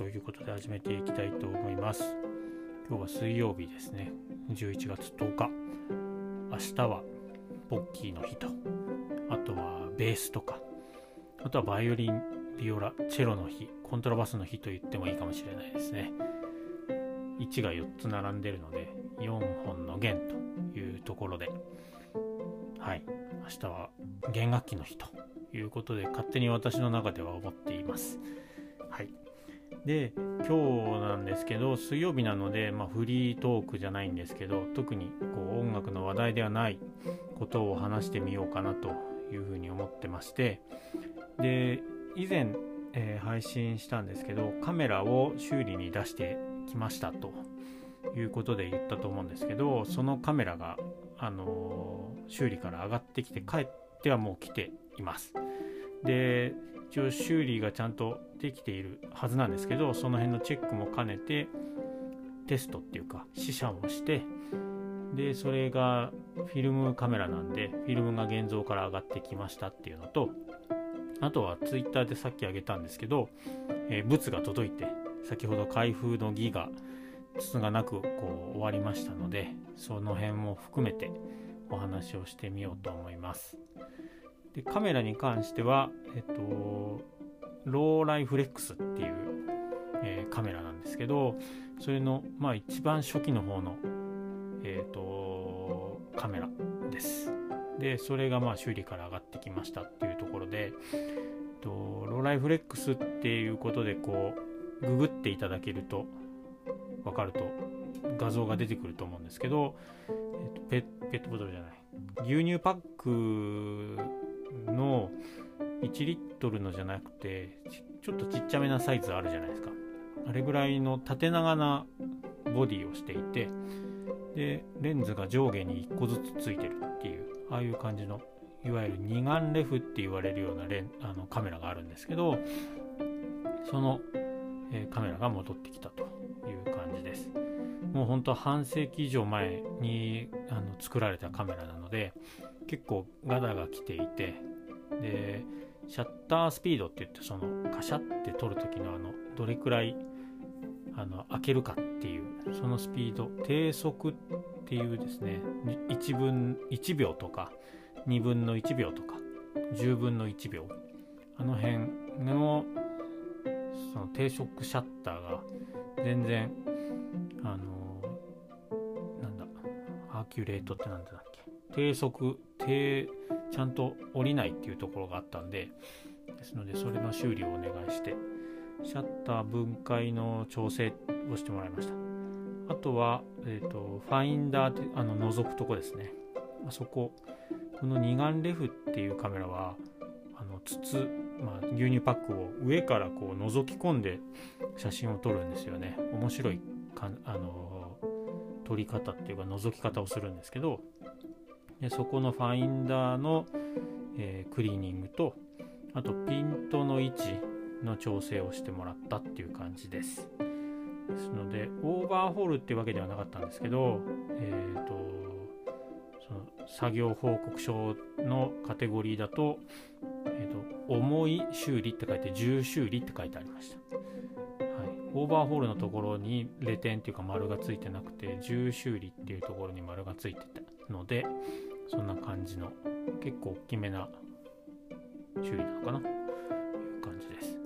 ということで始めていきたいと思います。今日は水曜日ですね。11月10日。明日はポッキーの日と、あとはベースとか、あとはバイオリン、ビオラ、チェロの日、コントラバスの日と言ってもいいかもしれないですね。1が4つ並んでるので、4本の弦というところで、はい、明日は弦楽器の日ということで、勝手に私の中では思っています。で今日なんですけど水曜日なので、まあ、フリートークじゃないんですけど特にこう音楽の話題ではないことを話してみようかなというふうに思ってましてで以前、えー、配信したんですけどカメラを修理に出してきましたということで言ったと思うんですけどそのカメラが、あのー、修理から上がってきて帰ってはもう来ています。で一応修理がちゃんとできているはずなんですけどその辺のチェックも兼ねてテストっていうか試写をしてでそれがフィルムカメラなんでフィルムが現像から上がってきましたっていうのとあとはツイッターでさっきあげたんですけど、えー、物が届いて先ほど開封の儀が筒がなくこう終わりましたのでその辺も含めてお話をしてみようと思います。でカメラに関しては、えっと、ローライフレックスっていう、えー、カメラなんですけどそれの、まあ、一番初期の方の、えっと、カメラです。でそれがまあ修理から上がってきましたっていうところで、えっと、ローライフレックスっていうことでこうググっていただけると分かると画像が出てくると思うんですけど、えっと、ペペットボトルじゃない牛乳パックの1リットルのじゃなくてちょっとちっちゃめなサイズあるじゃないですか。あれぐらいの縦長なボディをしていてでレンズが上下に1個ずつついてるっていうああいう感じのいわゆる二眼レフって言われるようなレンあのカメラがあるんですけどその、えー、カメラが戻ってきたという感じです。もう本当半世紀以上前にあの作られたカメラなので結構ガタが来ていてでシャッタースピードって言ってそのカシャって撮る時のあのどれくらいあの開けるかっていうそのスピード低速っていうですね1分1秒とか2分の1秒とか10分の1秒あの辺のその低速シャッターが全然あのなんだアーキュレートって何だっけ低速低ちゃんと降りないっていうところがあったんでですのでそれの修理をお願いしてシャッター分解の調整をしてもらいました。あとは、えーと、ファインダーってあの覗くとこですね。あそここの二眼レフっていうカメラはあの筒、まあ、牛乳パックを上からこう覗き込んで写真を撮るんですよね。面白いかあの撮り方っていうか覗き方をするんですけどでそこのファインダーの、えー、クリーニングとあとピントの位置の調整をしてもらったっていう感じです。ですのでオーバーホールっていうわけではなかったんですけどえっ、ー、とその作業報告書のカテゴリーだと,、えーと、重い修理って書いて重修理って書いてありました。オーバーホールのところにレ点っていうか丸がついてなくて重修理っていうところに丸がついてたのでそんな感じの結構大きめな修理なのかな？という感じです。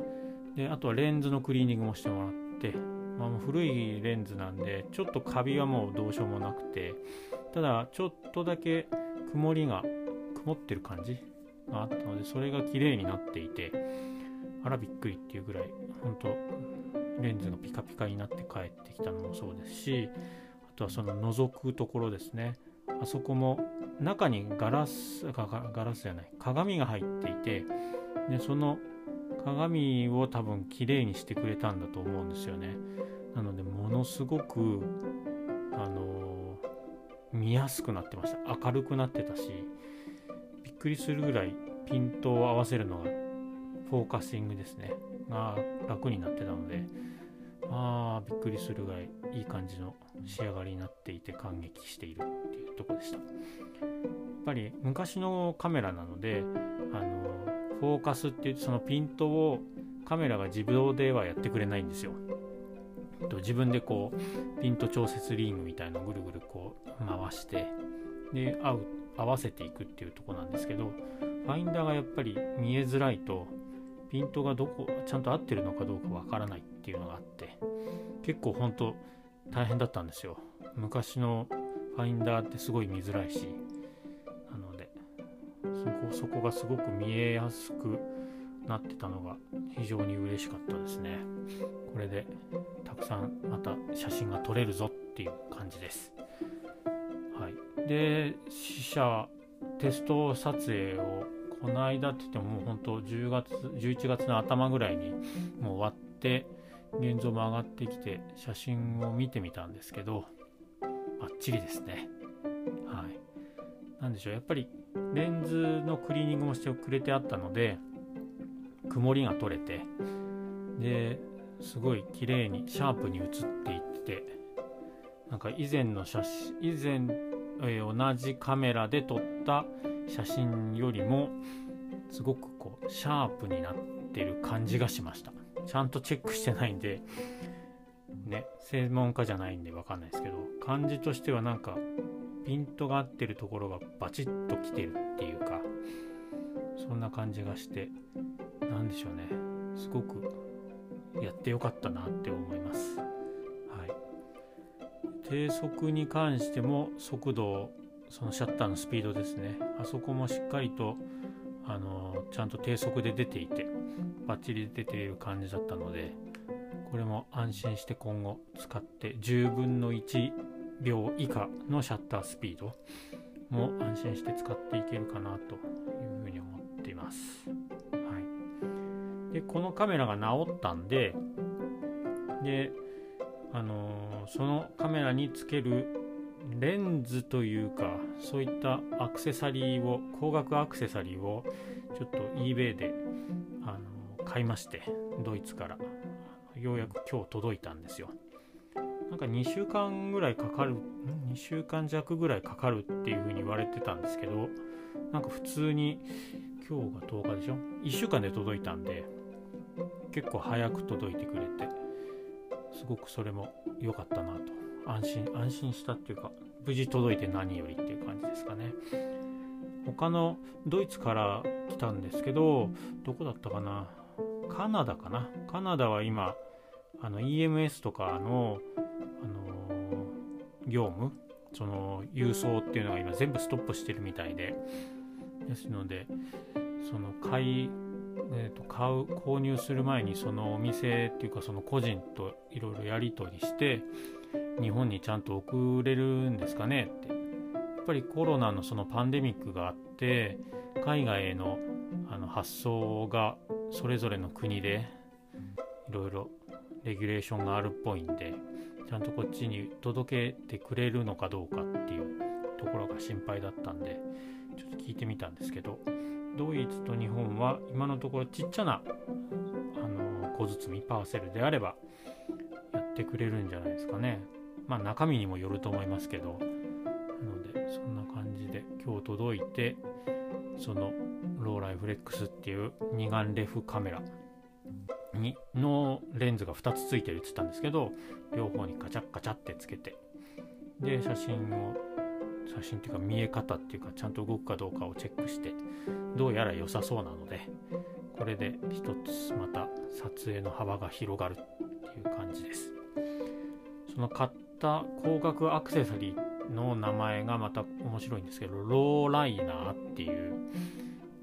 で、あとはレンズのクリーニングもしてもらって、まあ、もう古いレンズなんで、ちょっとカビはもうどうしようもなくて、ただちょっとだけ曇りが曇ってる感じがあったので、それが綺麗になっていて、あらびっくりっていうぐらい、本当レンズがピカピカになって帰ってきたのもそうですし、あとはその覗くところですね。あそこも中にガラスガラスじゃない鏡が入っていてでその鏡を多分綺麗にしてくれたんだと思うんですよね。なのでものすごくあの見やすくなってました。明るくなってたしびっくりするぐらいピントを合わせるのがフォーカシングですね。が楽になってたのでまあびっくりするぐらいいい感じの仕上がりになっていて感激しているっていうとこでした。っぱり昔のカメラなのであのフォーカスっていうそのピントをカメラが自動ではやってくれないんですよ。自分でこうピント調節リングみたいのをぐるぐるこう回してで合う合わせていくっていうとこなんですけどファインダーがやっぱり見えづらいとピントがどこちゃんと合ってるのかどうかわからないっていうのがあって結構本当大変だったんですよ。昔のファインダーってすごい見づらいしそこそこがすごく見えやすくなってたのが非常に嬉しかったですね。これでたくさんまた写真が撮れるぞっていう感じです。はい。で試写テスト撮影をこの間って言ってももう本当10月11月の頭ぐらいにもう終わって現像も上がってきて写真を見てみたんですけどバッチリですね。はい。何でしょうやっぱりレンズのクリーニングもしてくれてあったので曇りが取れてですごい綺麗にシャープに写っていってなんか以前の写真以前、えー、同じカメラで撮った写真よりもすごくこうシャープになってる感じがしました。ちゃんとチェックしてないんでね専門家じゃないんで分かんないですけど感じとしてはなんかピントが合ってるところがバチッときてるっていうかそんな感じがして何でしょうね。すごくやってよかったなって思います。はい、低速に関しても速度そのシャッターのスピードですね。あそこもしっかりとあのちゃんと低速で出ていてバッチリ出ている感じだったのでこれも安心して今後使って10分の1秒以下のシャッタースピードも安心して使っていけるかなというふうに思っています。はい、でこのカメラが直ったんでであのー、そのカメラにつけるレンズというかそういったアクセサリーを高額アクセサリーをちょっと eBay であの買いましてドイツからようやく今日届いたんですよなんか2週間ぐらいかかる2週間弱ぐらいかかるっていう風に言われてたんですけどなんか普通に今日が10日でしょ？1週間で届いたんで結構早く届いてくれてすごくそれも良かったなと。安心安心したっていうか無事届いて何よりっていう感じですかね。他のドイツから来たんですけどどこだったかな？カナダかな？カナダは今あの EMS とかの、業務その郵送っていうのが今全部ストップしてるみたいで。ですのでその買い、えー、と買う購入する前にそのお店っていうかその個人といろいろやり取りして日本にちゃんと送れるんですかねって。やっぱりコロナのそのパンデミックがあって海外へのあの発送がそれぞれの国でいろいろレギュレーションがあるっぽいんでちゃんとこっちに届けてくれるのかどうかっていうところが心配だったんでちょっと聞いてみたんですけどドイツと日本は今のところちっちゃなあの小包パーセルであればやってくれるんじゃないですかね。まあ中身にもよると思いますけど。なのでそんな感じで今日届いてそのローライフレックスっていう二眼レフカメラにのレンズが2つついてるって言ったんですけど両方にカチャッカチャってつけて。で写真を写真っていうか見え方っていうかちゃんと動くかどうかをチェックしてどうやら良さそうなのでこれで一つまた撮影の幅が広がるっていう感じです。その買った高額アクセサリーの名前がまた面白いんですけどローライナーっていう、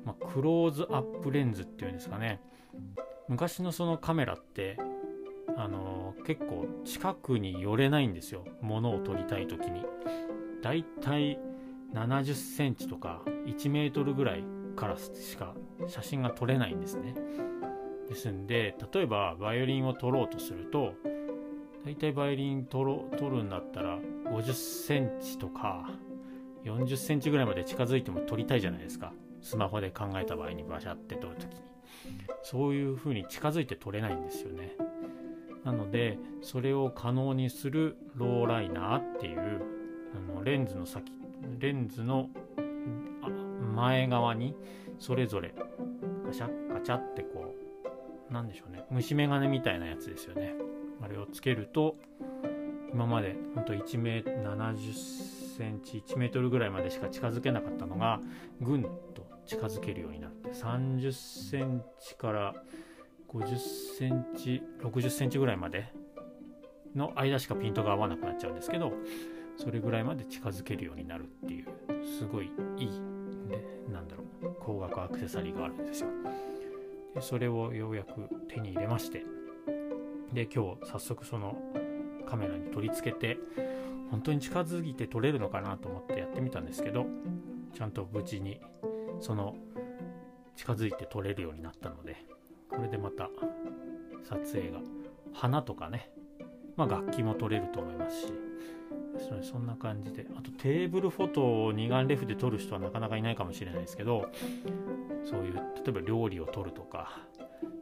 まあ、クローズアップレンズっていうんですかね。昔のそのカメラってあの結構近くに寄れないんですよ。物を撮りたい時に。だいたい70センチとか1メートルぐらいからしか写真が撮れないんですね。ですんで例えばバイオリンを撮ろうとすると大体バイオリン取ろ取るんだったら50センチとか40センチぐらいまで近づいても撮りたいじゃないですか。スマホで考えた場合にバシャって撮るときに。そういう風に近づいて撮れないんですよね。なのでそれを可能にするローライナーっていうあのレンズの先レンズの前側にそれぞれガチャガチャってこうなんでしょうね虫眼鏡みたいなやつですよね。あれをつけると今までほんと1メ70センチ1メートルぐらいまでしか近づけなかったのがぐんと近づけるようになって30センチから50センチ60センチぐらいまでの間しかピントが合わなくなっちゃうんですけどそれぐらいまで近づけるようになるっていうすごいいい、ね、なんだろう光学アクセサリーがあるんですよ。でそれをようやく手に入れましてで今日早速そのカメラに取り付けて本当に近づいて撮れるのかなと思ってやってみたんですけどちゃんと無事にその近づいて撮れるようになったのでこれでまた撮影が花とかねまあ楽器も撮れると思いますしそそんな感じであとテーブルフォトを二眼レフで撮る人はなかなかいないかもしれないですけどそういう例えば料理を撮るとか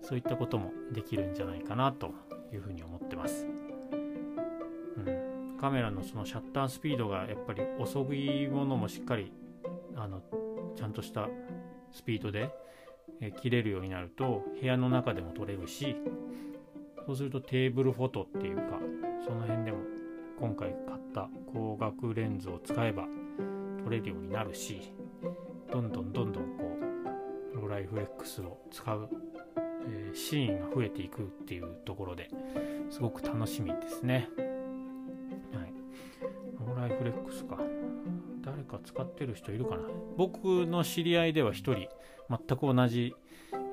そういったこともできるんじゃないかなというふうに思ってます、うん、カメラのそのシャッタースピードがやっぱり遅いものもしっかりあのちゃんとしたスピードで、え切れるようになると部屋の中でも撮れるしそうするとテーブルフォトっていうかその辺でも今回買った光学レンズを使えば撮れるようになるしどんどんどんどんこうローライフレックスを使う、えー、シーンが増えていくっていうところですごく楽しみですね。はい、ローライフレックスか誰か使ってる人いるかな？僕の知り合いでは1人全く同じ、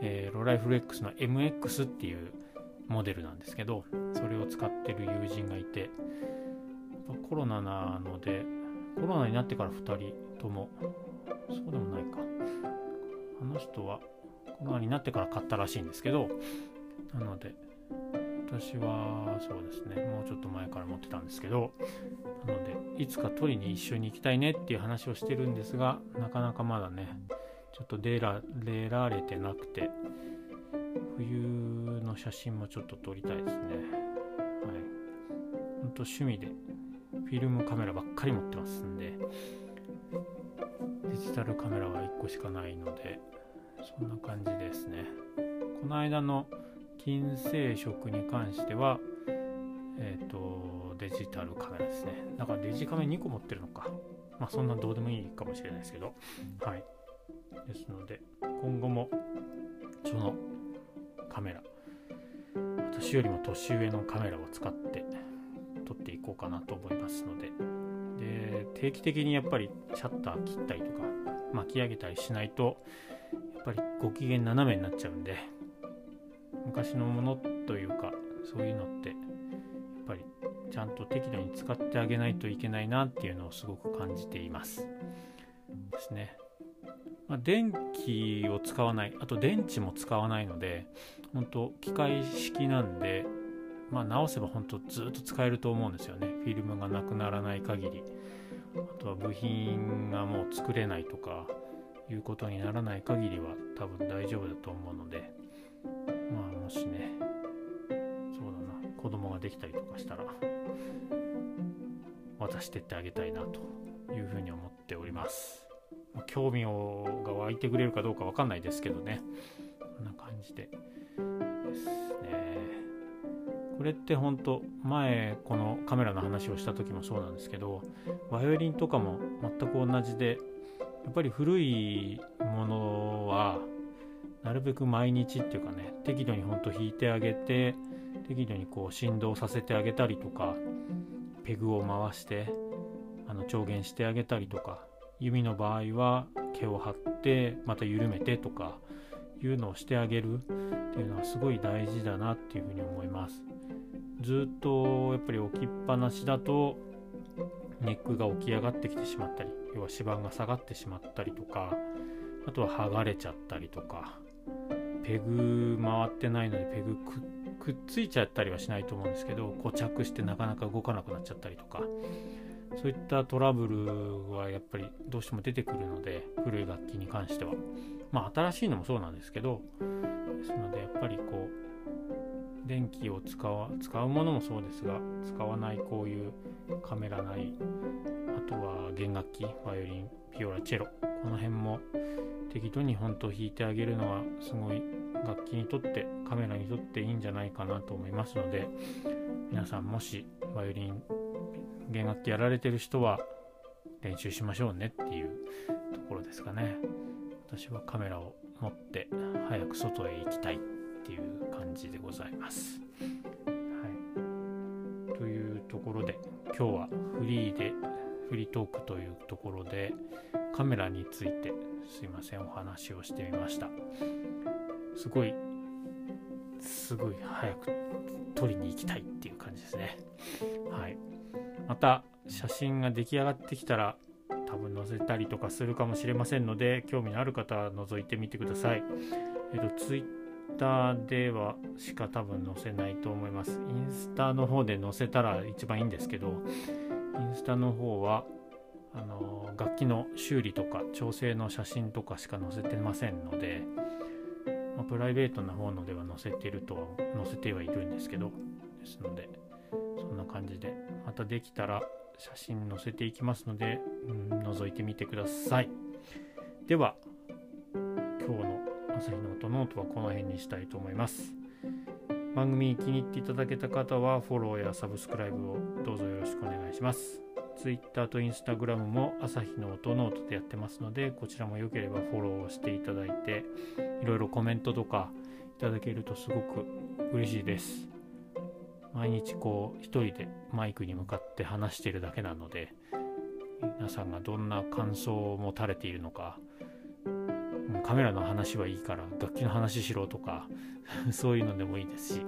えー、ロライフレックスの MX っていうモデルなんですけどそれを使ってる友人がいてコロナなのでコロナになってから2人とも。そうでもないか。あの人はコロナになってから買ったらしいんですけどなので私はそうですねもうちょっと前から持ってたんですけどなのでいつか取りに一緒に行きたいねっていう話をしてるんですがなかなかまだねちょっと出ら出られてなくて冬の写真もちょっと撮りたいですね。はい。ほんと趣味でフィルムカメラばっかり持ってますんでデジタルカメラは1個しかないのでそんな感じですね。この間の金星食に関してはえっ、ー、とデジタルカメラですね。だからデジカメ2個持ってるのか。まあそんなどうでもいいかもしれないですけど。はい。ですので今後もそのカメラ私よりも年上のカメラを使って撮っていこうかなと思いますので。で定期的にやっぱりシャッター切ったりとか巻き上げたりしないとやっぱりご機嫌斜めになっちゃうんで昔のものというかそういうのってやっぱりちゃんと適度に使ってあげないといけないなっていうのをすごく感じています。ですね。まあ、電気を使わないあと電池も使わないので本当機械式なんで、まあ、直せば本当ずっと使えると思うんですよね。フィルムがなくならない限り。あとは部品がもう作れないとかいうことにならない限りは多分大丈夫だと思うので。まあもしねそうだな子供ができたりとかしたら渡してってあげたいなというふうに思っております。興味をが湧いてくれるかどうかわかんないですけどね。こんな感じでですね。これって本当前このカメラの話をした時もそうなんですけどバイオリンとかも全く同じでやっぱり古いものはなるべく毎日っていうかね適度にほんと弾いてあげて適度にこう振動させてあげたりとかペグを回してあの調弦してあげたりとか弓の場合は毛を張ってまた緩めてとかいうのをしてあげる。っていうのはすごい大事だなっていうふうに思います。ずっとやっぱり置きっぱなしだとネックが起き上がってきてしまったり要は指板が下がってしまったりとかあとは剥がれちゃったりとかペグ回ってないのでペグくっついちゃったりはしないと思うんですけど固着してなかなか動かなくなっちゃったりとか。そういったトラブルはやっぱりどうしても出てくるので古い楽器に関しては。まあ新しいのもそうなんですけどですのでやっぱりこう電気を使わ使うものもそうですが使わないこういうカメラないあとは弦楽器バイオリンピオラチェロこの辺も適度に本当弾いてあげるのはすごい楽器にとってカメラにとっていいんじゃないかなと思いますので皆さんもしバイオリン弦楽器やられてる人は練習しましょうねっていうところですかね。私はカメラを持って早く外へ行きたいっていう感じでございます、はい、というところで今日はフリーでフリートークというところでカメラについてすいませんお話をしてみました。すごいすごい早く撮りに行きたいっていう感じですね。はい。また写真が出来上がってきたら多分載せたりとかするかもしれませんので興味のある方は覗いてみてください。えっと Twitter ではしか多分載せないと思います。インスタの方で載せたら一番いいんですけどインスタの方はあの楽器の修理とか調整の写真とかしか載せてませんので、まあ、プライベートな方のでは載せてるとは載せてはいるんですけどですのでそんな感じでまたできたら写真載せていきますので、うん、覗いてみてください。では今日の朝日の音ノートはこの辺にしたいと思います。番組気に入っていただけた方はフォローやサブスクライブをどうぞよろしくお願いします。Twitter と Instagram も朝日の音ノートでやってますのでこちらも良ければフォローしていただいていろいろコメントとかいただけるとすごく嬉しいです。毎日こう一人でマイクに向かって話してるだけなので皆さんがどんな感想を持たれているのかカメラの話はいいから楽器の話しろとか そういうのでもいいですし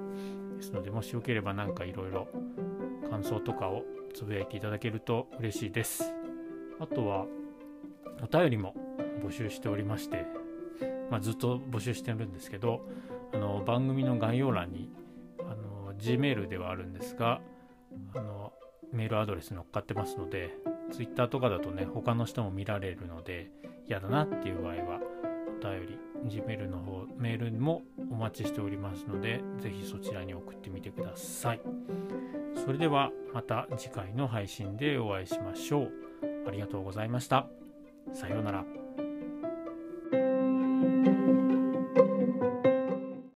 ですのでもしよければ何かいろいろ感想とかをつぶやいていただけると嬉しいです。あとは、お便りも募集しておりまして、まあ、ずっと募集してるんですけど、あの番組の概要欄にあの Gmail ではあるんですが、あのメールアドレス載っかってますので、Twitter とかだとね、他の人も見られるので、嫌だなっていう場合は、便り、Gmail の方、メールもお待ちしておりますので、ぜひそちらに送ってみてください。それではまた次回の配信でお会いしましょう。ありがとうございました。さようなら。